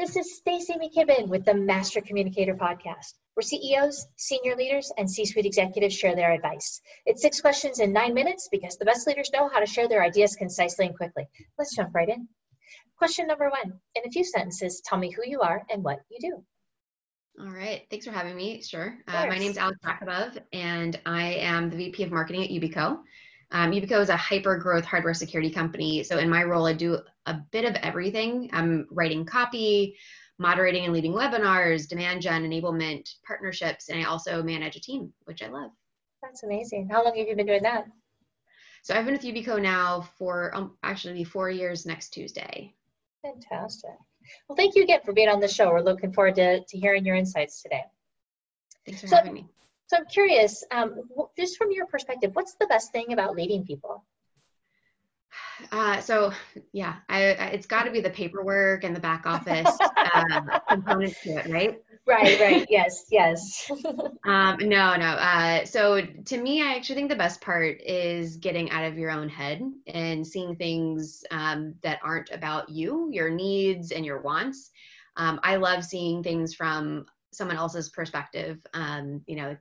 This is Stacy McKibben with the Master Communicator Podcast, where CEOs, senior leaders, and C suite executives share their advice. It's six questions in nine minutes because the best leaders know how to share their ideas concisely and quickly. Let's jump right in. Question number one In a few sentences, tell me who you are and what you do. All right. Thanks for having me. Sure. Uh, my name is Alex Rakabov, and I am the VP of Marketing at Yubico. Um, Yubico is a hyper growth hardware security company. So, in my role, I do a bit of everything. I'm writing copy, moderating and leading webinars, demand gen, enablement, partnerships, and I also manage a team, which I love. That's amazing. How long have you been doing that? So, I've been with Yubico now for um, actually four years next Tuesday. Fantastic. Well, thank you again for being on the show. We're looking forward to, to hearing your insights today. Thanks for so, having me. So I'm curious, um, just from your perspective, what's the best thing about leading people? Uh, so yeah, I, I, it's got to be the paperwork and the back office uh, components to it, right? Right, right. Yes, yes. um, no, no. Uh, so to me, I actually think the best part is getting out of your own head and seeing things um, that aren't about you, your needs and your wants. Um, I love seeing things from someone else's perspective. Um, you know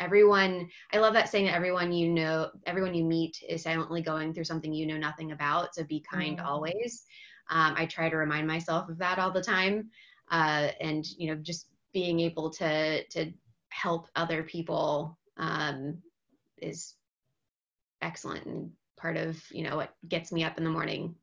everyone i love that saying that everyone you know everyone you meet is silently going through something you know nothing about so be kind mm. always. Um, i try to remind myself of that all the time uh, and you know just being able to to help other people um, is excellent and part of you know what gets me up in the morning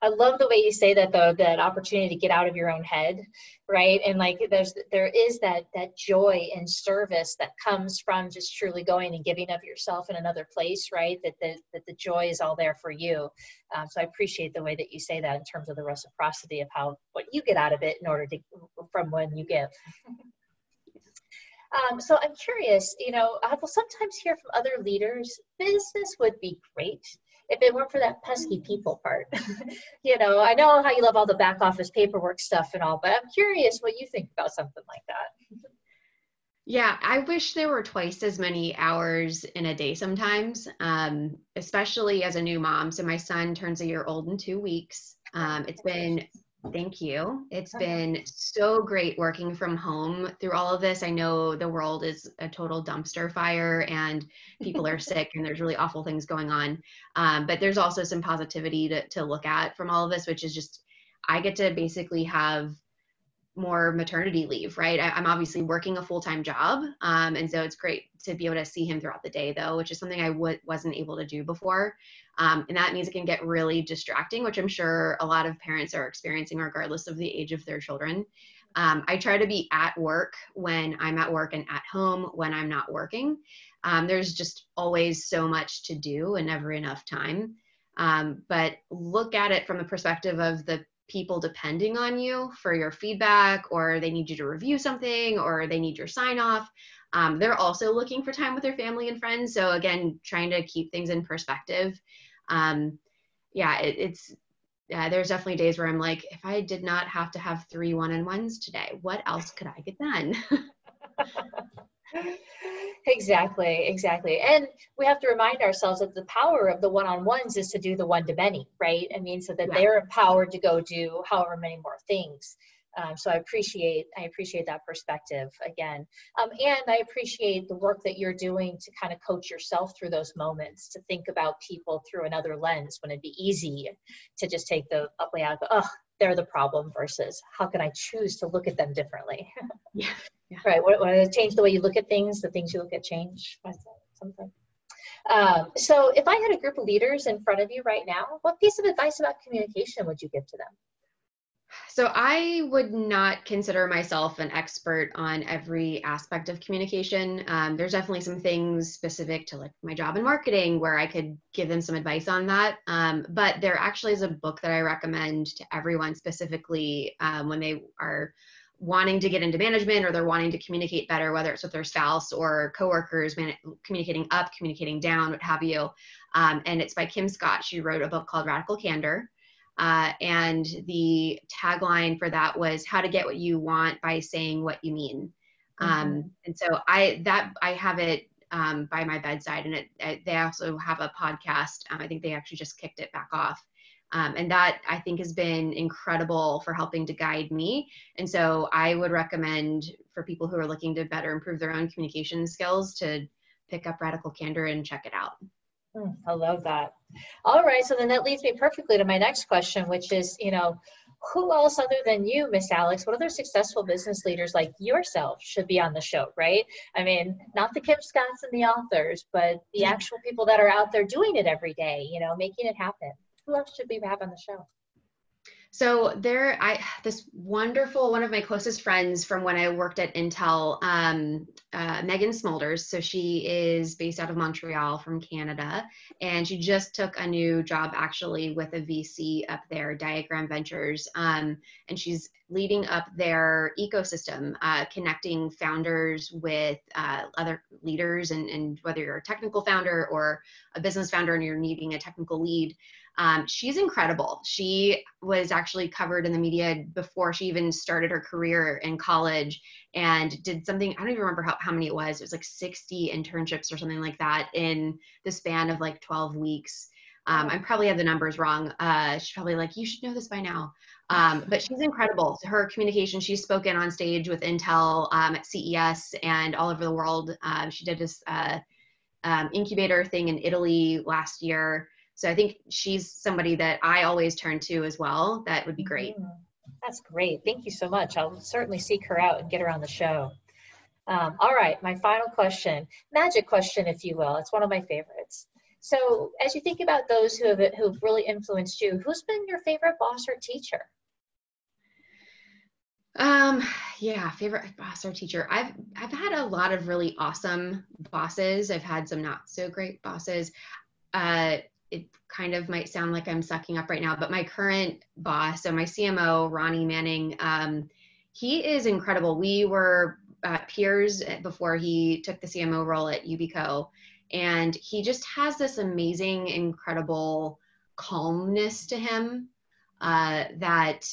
I love the way you say that though, that opportunity to get out of your own head, right? And like there's there is that that joy and service that comes from just truly going and giving of yourself in another place, right? That the that the joy is all there for you. Um, so I appreciate the way that you say that in terms of the reciprocity of how what you get out of it in order to from when you give. Um, so I'm curious, you know, I will sometimes hear from other leaders, business would be great if it weren't for that pesky people part. you know, I know how you love all the back office paperwork stuff and all, but I'm curious what you think about something like that. Yeah, I wish there were twice as many hours in a day sometimes, um, especially as a new mom. So my son turns a year old in two weeks. Um, it's been Thank you. It's been so great working from home through all of this. I know the world is a total dumpster fire and people are sick and there's really awful things going on. Um, but there's also some positivity to, to look at from all of this, which is just I get to basically have more maternity leave, right? I, am obviously working a full time job. Um, and so it's great to be able to see him throughout the day, though, which is something I w- wasn't able to do before. Um, and that means it can get really distracting, which I'm sure a lot of parents are experiencing, regardless of the age of their children. Um, I try to be at work when I'm at work and at home when I'm not working. Um, there's just always so much to do and never enough time. Um, but look at it from the perspective of the people depending on you for your feedback or they need you to review something or they need your sign off. Um, they're also looking for time with their family and friends. So again trying to keep things in perspective. Um, yeah it, it's yeah, there's definitely days where i'm like if i did not have to have three one-on-ones today what else could i get done exactly exactly. And we have to remind ourselves that the power of the one-on-ones is to do the one-to-many right? I mean so that yeah. they're empowered to go do however many more things. Um, so i appreciate i appreciate that perspective again. Um, and i appreciate the work that you're doing to kind of coach yourself through those moments to think about people through another lens when it'd be easy to just take the up way out oh they're the problem versus how can i choose to look at them differently? Yeah yeah. Right. What, what change the way you look at things, the things you look at change. Something. Um, so, if I had a group of leaders in front of you right now, what piece of advice about communication would you give to them? So, I would not consider myself an expert on every aspect of communication. Um, there's definitely some things specific to like my job in marketing where I could give them some advice on that. Um, but there actually is a book that I recommend to everyone specifically um, when they are wanting to get into management or they're wanting to communicate better, whether it's with their spouse or coworkers, man- communicating up, communicating down, what have you. Um, and it's by Kim Scott. She wrote a book called Radical Candor. Uh, and the tagline for that was how to get what you want by saying what you mean. Mm-hmm. Um, and so I that I have it um, by my bedside, and it, it, they also have a podcast. Um, I think they actually just kicked it back off Um, and that I think has been incredible for helping to guide me. And so I would recommend for people who are looking to better improve their own communication skills to pick up Radical Candor and check it out. Mm, I love that. All right, so then that leads me perfectly to my next question, which is, you know, who else other than you, Miss Alex, what other successful business leaders like yourself should be on the show, right? I mean, not the Kim Scotts and the authors, but the actual people that are out there doing it every day, you know, making it happen. Who else should we have on the show? So there, I this wonderful one of my closest friends from when I worked at Intel, um, uh, Megan Smolders. So she is based out of Montreal from Canada, and she just took a new job actually with a VC up there, Diagram Ventures, um, and she's leading up their ecosystem, uh, connecting founders with uh, other leaders, and, and whether you're a technical founder or a business founder and you're needing a technical lead. Um, she's incredible. She was actually covered in the media before she even started her career in college and did something, I don't even remember how, how many it was. It was like 60 internships or something like that in the span of like 12 weeks. Um, I probably have the numbers wrong. Uh, she's probably like, you should know this by now. Um, but she's incredible. Her communication, she's spoken on stage with Intel um, at CES and all over the world. Uh, she did this uh, um, incubator thing in Italy last year. So I think she's somebody that I always turn to as well. That would be great. Mm, that's great. Thank you so much. I'll certainly seek her out and get her on the show. Um, all right, my final question, magic question, if you will. It's one of my favorites. So, as you think about those who have who've really influenced you, who's been your favorite boss or teacher? Um, yeah, favorite boss or teacher. I've I've had a lot of really awesome bosses. I've had some not so great bosses. Uh, it kind of might sound like I'm sucking up right now, but my current boss, so my CMO, Ronnie Manning, um, he is incredible. We were uh, peers before he took the CMO role at Yubico, and he just has this amazing, incredible calmness to him uh, that,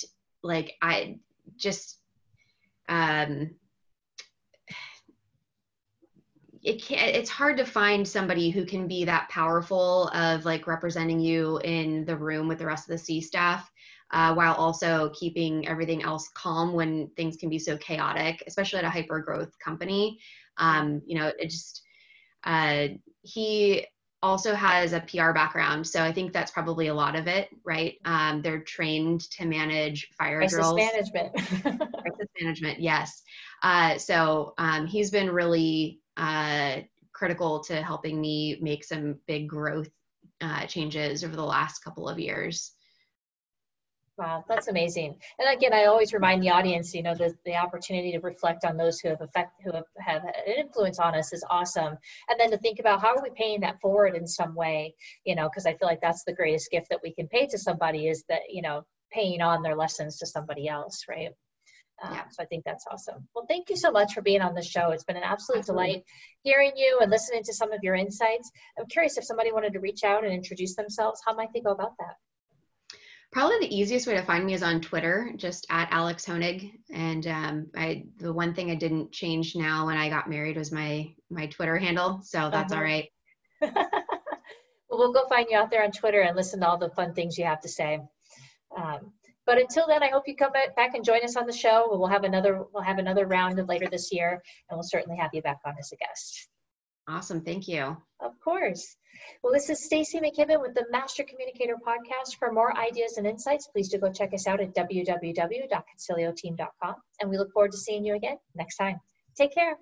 like, I just um, it can it's hard to find somebody who can be that powerful of like representing you in the room with the rest of the C staff uh, while also keeping everything else calm when things can be so chaotic, especially at a hyper growth company. Um, you know, it just uh, he also has a PR background, so I think that's probably a lot of it, right? Um, they're trained to manage fire crisis drills. management. crisis management, yes. Uh, so um, he's been really uh, critical to helping me make some big growth uh, changes over the last couple of years. Wow, that's amazing. And again, I always remind the audience, you know, the, the opportunity to reflect on those who have effect, who have, have an influence on us is awesome. And then to think about how are we paying that forward in some way, you know, because I feel like that's the greatest gift that we can pay to somebody is that, you know, paying on their lessons to somebody else, right? Um, yeah. So I think that's awesome. Well, thank you so much for being on the show. It's been an absolute Absolutely. delight hearing you and listening to some of your insights. I'm curious if somebody wanted to reach out and introduce themselves, how might they go about that? Probably the easiest way to find me is on Twitter, just at Alex Honig. And um, I, the one thing I didn't change now when I got married was my my Twitter handle, so that's uh-huh. all right. well, we'll go find you out there on Twitter and listen to all the fun things you have to say. Um, but until then, I hope you come back and join us on the show. We'll have another we'll have another round later this year, and we'll certainly have you back on as a guest. Awesome, thank you. Of course. Well, this is Stacy McKibben with the Master Communicator Podcast. For more ideas and insights, please do go check us out at www.concilioteam.com, and we look forward to seeing you again next time. Take care.